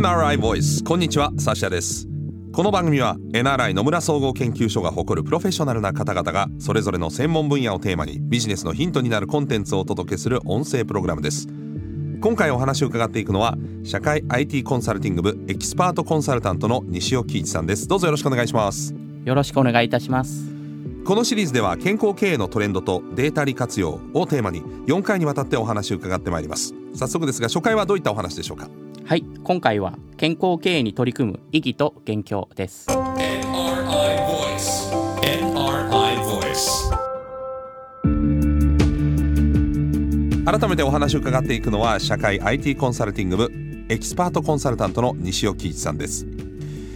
NRI Voice こんにちはサシャです。この番組は NRI 野村総合研究所が誇るプロフェッショナルな方々がそれぞれの専門分野をテーマにビジネスのヒントになるコンテンツをお届けする音声プログラムです。今回お話を伺っていくのは社会 IT コンサルティング部エキスパートコンサルタントの西尾喜一さんです。どうぞよろしくお願いします。よろしくお願いいたします。このシリーズでは健康経営のトレンドとデータ利活用をテーマに4回にわたってお話を伺ってまいります。早速ですが初回はどういったお話でしょうか？はい今回は健康経営に取り組む意義と元凶です。NRI Voice. NRI Voice. 改めてお話を伺っていくのは社会 IT コンサルティング部エキスパートコンサルタントの西尾喜一さんです。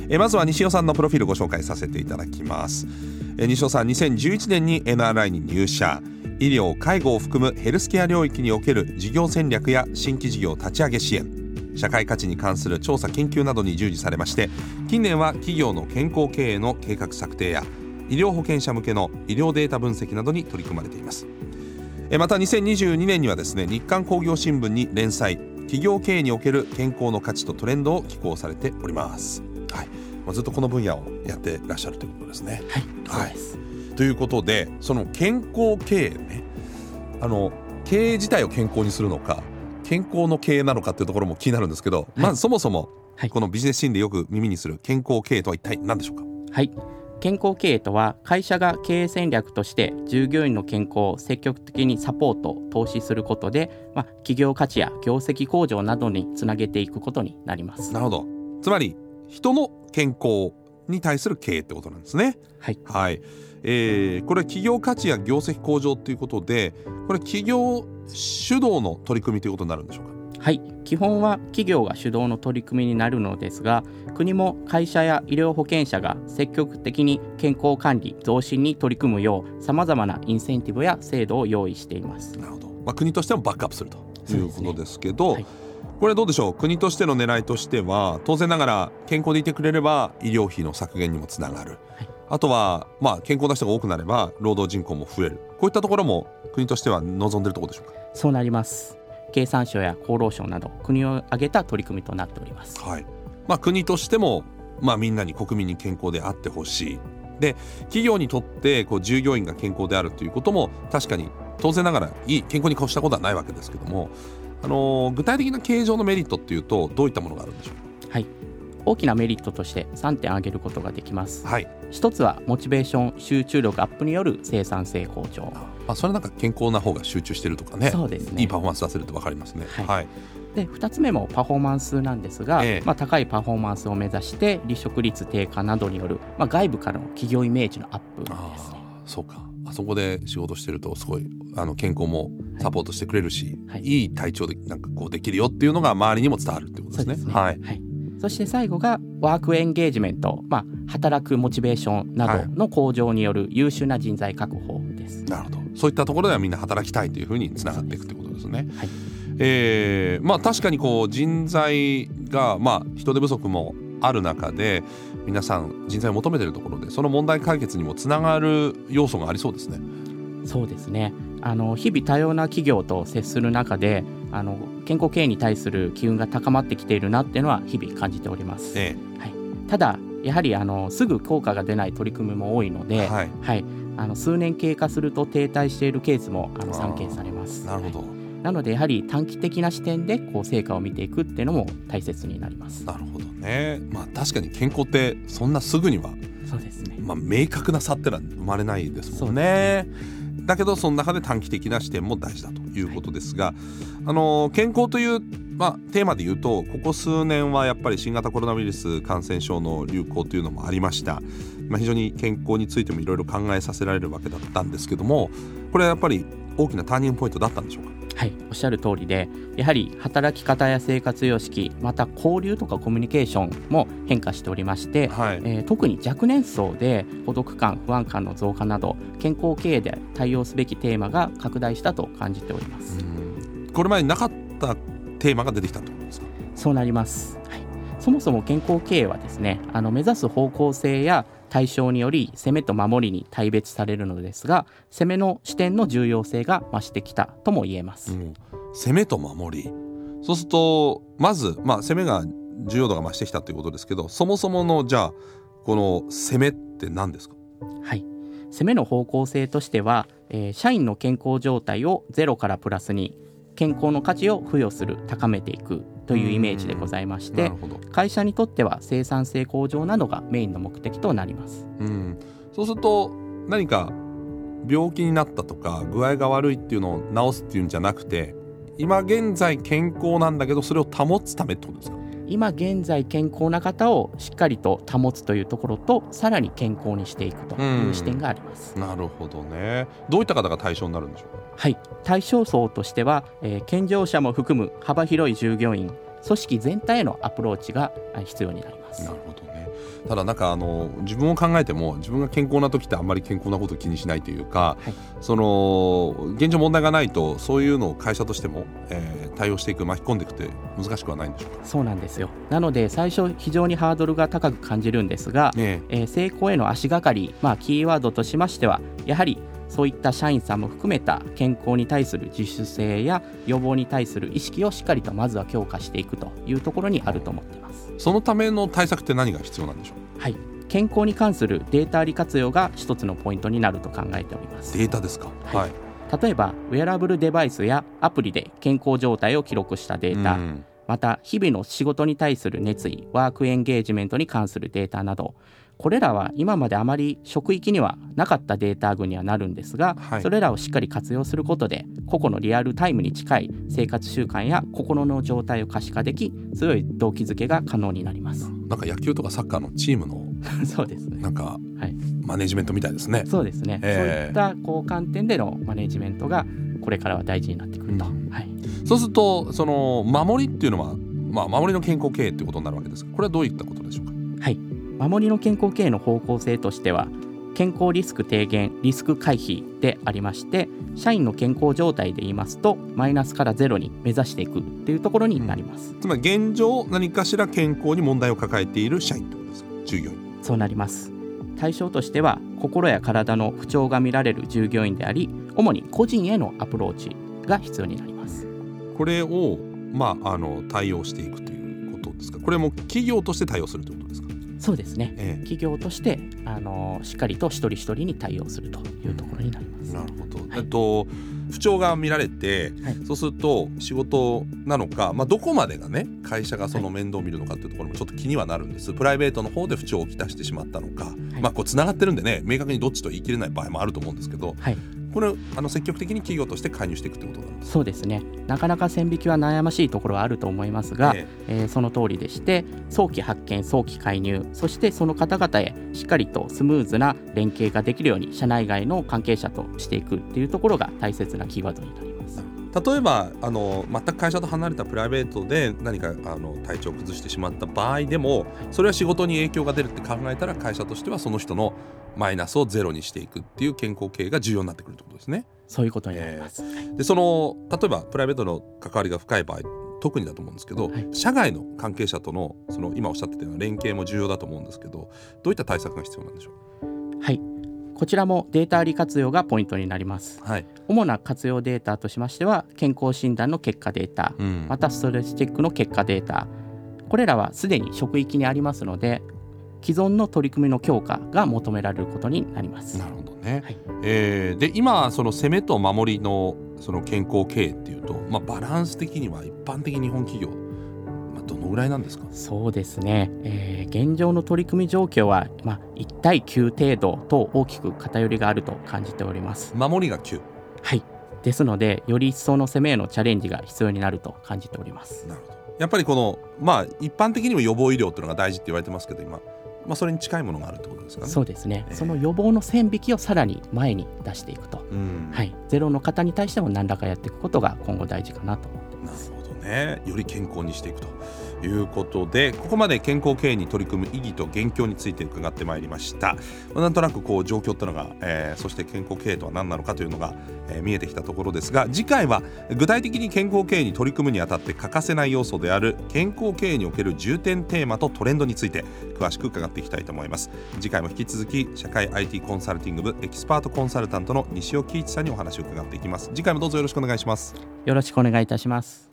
えまずは西尾さんのプロフィールご紹介させていただきます。え西尾さん2011年に NRI に入社。医療介護を含むヘルスケア領域における事業戦略や新規事業立ち上げ支援社会価値に関する調査研究などに従事されまして近年は企業の健康経営の計画策定や医療保険者向けの医療データ分析などに取り組まれています。えまた2022年にはですね日刊工業新聞に連載企業経営における健康の価値とトレンドを寄稿されております、はい。まあ、ずっとこの分野をやってらっしゃるということですね。はい。そうです、ということでその健康経営ねあの経営自体を健康にするのか健康の経営なのかっていうところも気になるんですけど、まずそもそもはい。このビジネスシーンでよく耳にする健康経営とは一体何でしょうか？はい。健康経営とは会社が経営戦略として従業員の健康を積極的にサポート投資することで、まあ、企業価値や業績向上などにつなげていくことになります。なるほど。つまり人の健康に対する経営ってことなんですね。はい。はい、えーこれ企業価値や業績向上ということでこれ企業主導の取り組みということになるんでしょうか？はい。基本は企業が主導の取り組みになるのですが国も会社や医療保険者が積極的に健康管理増進に取り組むようさまざまなインセンティブや制度を用意しています。なるほど、まあ、国としてもバックアップするということですけどそうですねこれどうでしょう？国としての狙いとしては当然ながら健康でいてくれれば医療費の削減にもつながる、はいあとは、まあ、健康な人が多くなれば労働人口も増える。こういったところも国としては望んでるところでしょうか？そうなります。経産省や厚労省など国を挙げた取り組みとなっております。はい。まあ、国としても、まあ、みんなに国民に健康であってほしい。で企業にとってこう従業員が健康であるということも確かに当然ながらいい健康に越したことはないわけですけども、あのー具体的な経営上のメリットっていうとどういったものがあるんでしょう？はい大きなメリットとして3点挙げることができます。かはい。一つはモチベーション集中力アップによる生産性向上。まあ、それなんか健康な方が集中してるとかね。そうですね。いいパフォーマンス出せると分かりますね。はい。はい、で2つ目もパフォーマンスなんですが、ええまあ、高いパフォーマンスを目指して離職率低下などによる、まあ、外部からの企業イメージのアップですあね。あそうか。あそこで仕事してるとすごいあの健康もサポートしてくれるし、はい。い、い体調でなんかこうできるよっていうのが周りにも伝わるってことですね。すね。はい。はい、そして最後がワークエンゲージメント、まあ、働くモチベーションなどの向上による優秀な人材確保です。なるほどそういったところではみんな働きたいというふうにつながっていくということですね。はいえーまあ確かにこう人材がまあ人手不足もある中で皆さん人材を求めているところでその問題解決にもつながる要素がありそうですね。そうですねあの日々多様な企業と接する中であの健康経営に対する機運が高まってきているなっていうのは日々感じております。えただやはりあのすぐ効果が出ない取り組みも多いのえで、はい、あの数年経過すると停滞しているケースもあの散見されます。なるほど、なのでやはり短期的な視点でこう成果を見ていくっていうのも大切になります。なるほどね。まあ確かに健康ってそんなすぐにはそうですね。まあ、明確な差ってのは生まれないですもんね。だけどその中で短期的な視点も大事だということですが、あの健康という、まあ、テーマで言うとここ数年はやっぱり新型コロナウイルス感染症の流行というのもありました、まあ、非常に健康についてもいろいろ考えさせられるわけだったんですけどもこれはやっぱり大きなターニングポイントだったんでしょうか？はい、おっしゃる通りでやはり働き方や生活様式また交流とかコミュニケーションも変化しておりまして、はい、えー特に若年層で孤独感不安感の増加など健康経営で対応すべきテーマが拡大したと感じております、うん。これまでになかったテーマが出てきたってことですか？そうなります、はい、そもそも健康経営はですねあの目指す方向性や対象により攻めと守りに大別されるのですが攻めの視点の重要性が増してきたとも言えます、うん。攻めと守り。そうするとまず、まあ、攻めが重要度が増してきたということですけどそもそものじゃあこの攻めって何ですか？はい、攻めの方向性としては、えー社員の健康状態をゼロからプラスに健康の価値を付与する高めていくというイメージでございまして会社にとっては生産性向上などがメインの目的となります。うん、そうすると何か病気になったとか具合が悪いっていうのを治すっていうんじゃなくて今現在健康なんだけどそれを保つためってことですか？今現在健康な方をしっかりと保つというところとさらに健康にしていくという視点があります、なるほどね。どういった方が対象になるんでしょう？かはい、対象層としては、えー健常者も含む幅広い従業員組織全体へのアプローチがあ必要になります。なるほど。ねただなんかあの自分を考えても自分が健康な時ってあんまり健康なことを気にしないというか、はい。その現状問題がないとそういうのを会社としても、えー対応していく巻き込んでいくって難しくはないんでしょうか？そうなんですよ。なので最初非常にハードルが高く感じるんですが、ねえ。ー成功への足がかり、まあ、キーワードとしましてはやはりそういった社員さんも含めた健康に対する自主性や予防に対する意識をしっかりとまずは強化していくというところにあると思っています。そのための対策って何が必要なんでしょう？はい。健康に関するデータ利活用が一つのポイントになると考えております。データですか？はい。例えばウェアラブルデバイスやアプリで健康状態を記録したデータ、うん。また日々の仕事に対する熱意ワークエンゲージメントに関するデータなどこれらは今まであまり職域にはなかったデータ群にはなるんですが、はい。それらをしっかり活用することで個々のリアルタイムに近い生活習慣や心の状態を可視化でき強い動機づけが可能になります。なんか野球とかサッカーのチームのそうですね。なんかはい。マネジメントみたいですね。そうですね、ええ。そういったこう観点でのマネジメントがこれからは大事になってくると、うん。はい、そうするとその守りっていうのは、まあ、守りの健康経営っていうことになるわけですがこれはどういったことでしょうか？はい、守りの健康経営の方向性としては健康リスク低減リスク回避でありまして社員の健康状態で言いますとマイナスからゼロに目指していくっていうところになります、つまり現状何かしら健康に問題を抱えている社員ってことですか？従業員。そうなります。対象としては心や体の不調が見られる従業員であり主に個人へのアプローチが必要になります。これを、まあ、あの対応していくということですか？これも企業として対応するということ？ですか、そうですね。え企業としてあのしっかりと一人一人に対応するというところになります、えなるほど、はい。えっと不調が見られて、はい。そうすると仕事なのか、まあ、どこまでがね会社がその面倒を見るのかっていうところもちょっと気にはなるんです。プライベートの方で不調をきたしてしまったのか、い。まあこうつながってるんでね明確にどっちと言い切れない場合もあると思うんですけどはいこれあの積極的に企業として介入していくってことなんですそうですね。なかなか線引きは悩ましいところはあると思いますが、え。えーその通りでして早期発見早期介入そしてその方々へしっかりとスムーズな連携ができるように社内外の関係者としていくっていうところが大切なキーワードになります。例えばあの全く会社と離れたプライベートで何かあの体調を崩してしまった場合でもそれは仕事に影響が出るって考えたら会社としてはその人のマイナスをゼロにしていくっていう健康経営が重要になってくるってことですね。そういうことになります。でその例えばプライベートの関わりが深い場合特にだと思うんですけど、はい社外の関係者とのその今おっしゃってたような連携も重要だと思うんですけどどういった対策が必要なんでしょはい。こちらもデータ利活用がポイントになります。うはい、主な活用データとしましては健康診断の結果データ、うんまたストレスチェックの結果データこれらはすでに職域にありますので既存の取り組みの強化が求められることになりますな。るほどね。はいえーで今その攻めと守りのその健康経営っていうと、まあ、バランス的には一般的に日本企業、まあ、どのぐらいなんですか？そうですね、えー現状の取り組み状況は、まあ、1対9程度と大きく偏りがあると感じております。守りが9はい。ですのでより一層の攻めへのチャレンジが必要になると感じております。なるほど。やっぱりこのまあ一般的にも予防医療っていうのが大事って言われてますけど今、まあ、それに近いものがあるってことですかね？そうですね、えー。その予防の線引きをさらに前に出していくと、うん。はい、ゼロの方に対しても何らかやっていくことが今後大事かなと思っていなるます。ねより健康にしていくということでここまで健康経営に取り組む意義と元凶について伺ってまいりました。まなんとなくこう状況ってのが、えーそして健康経営とは何なのかというのが、えー見えてきたところですが次回は具体的に健康経営に取り組むにあたって欠かせない要素である健康経営における重点テーマとトレンドについて詳しく伺っていきたいと思います。次回も引き続き社会 IT コンサルティング部エキスパートコンサルタントの西尾喜一さんにお話を伺っていきます。次回もどうぞよろしくお願いします。よろしくお願いいたします。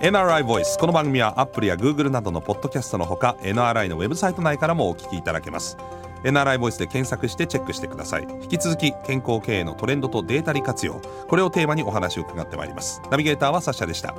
NRI ボイスこの番組はアップルやグーグルなどのポッドキャストのほか NRI のウェブサイト内からもお聞きいただけます。NRI ボイスで検索してチェックしてください。引き続き健康経営のトレンドとデータ利活用。これをテーマにお話を伺ってまいります。ナビゲーターはサッシャでした。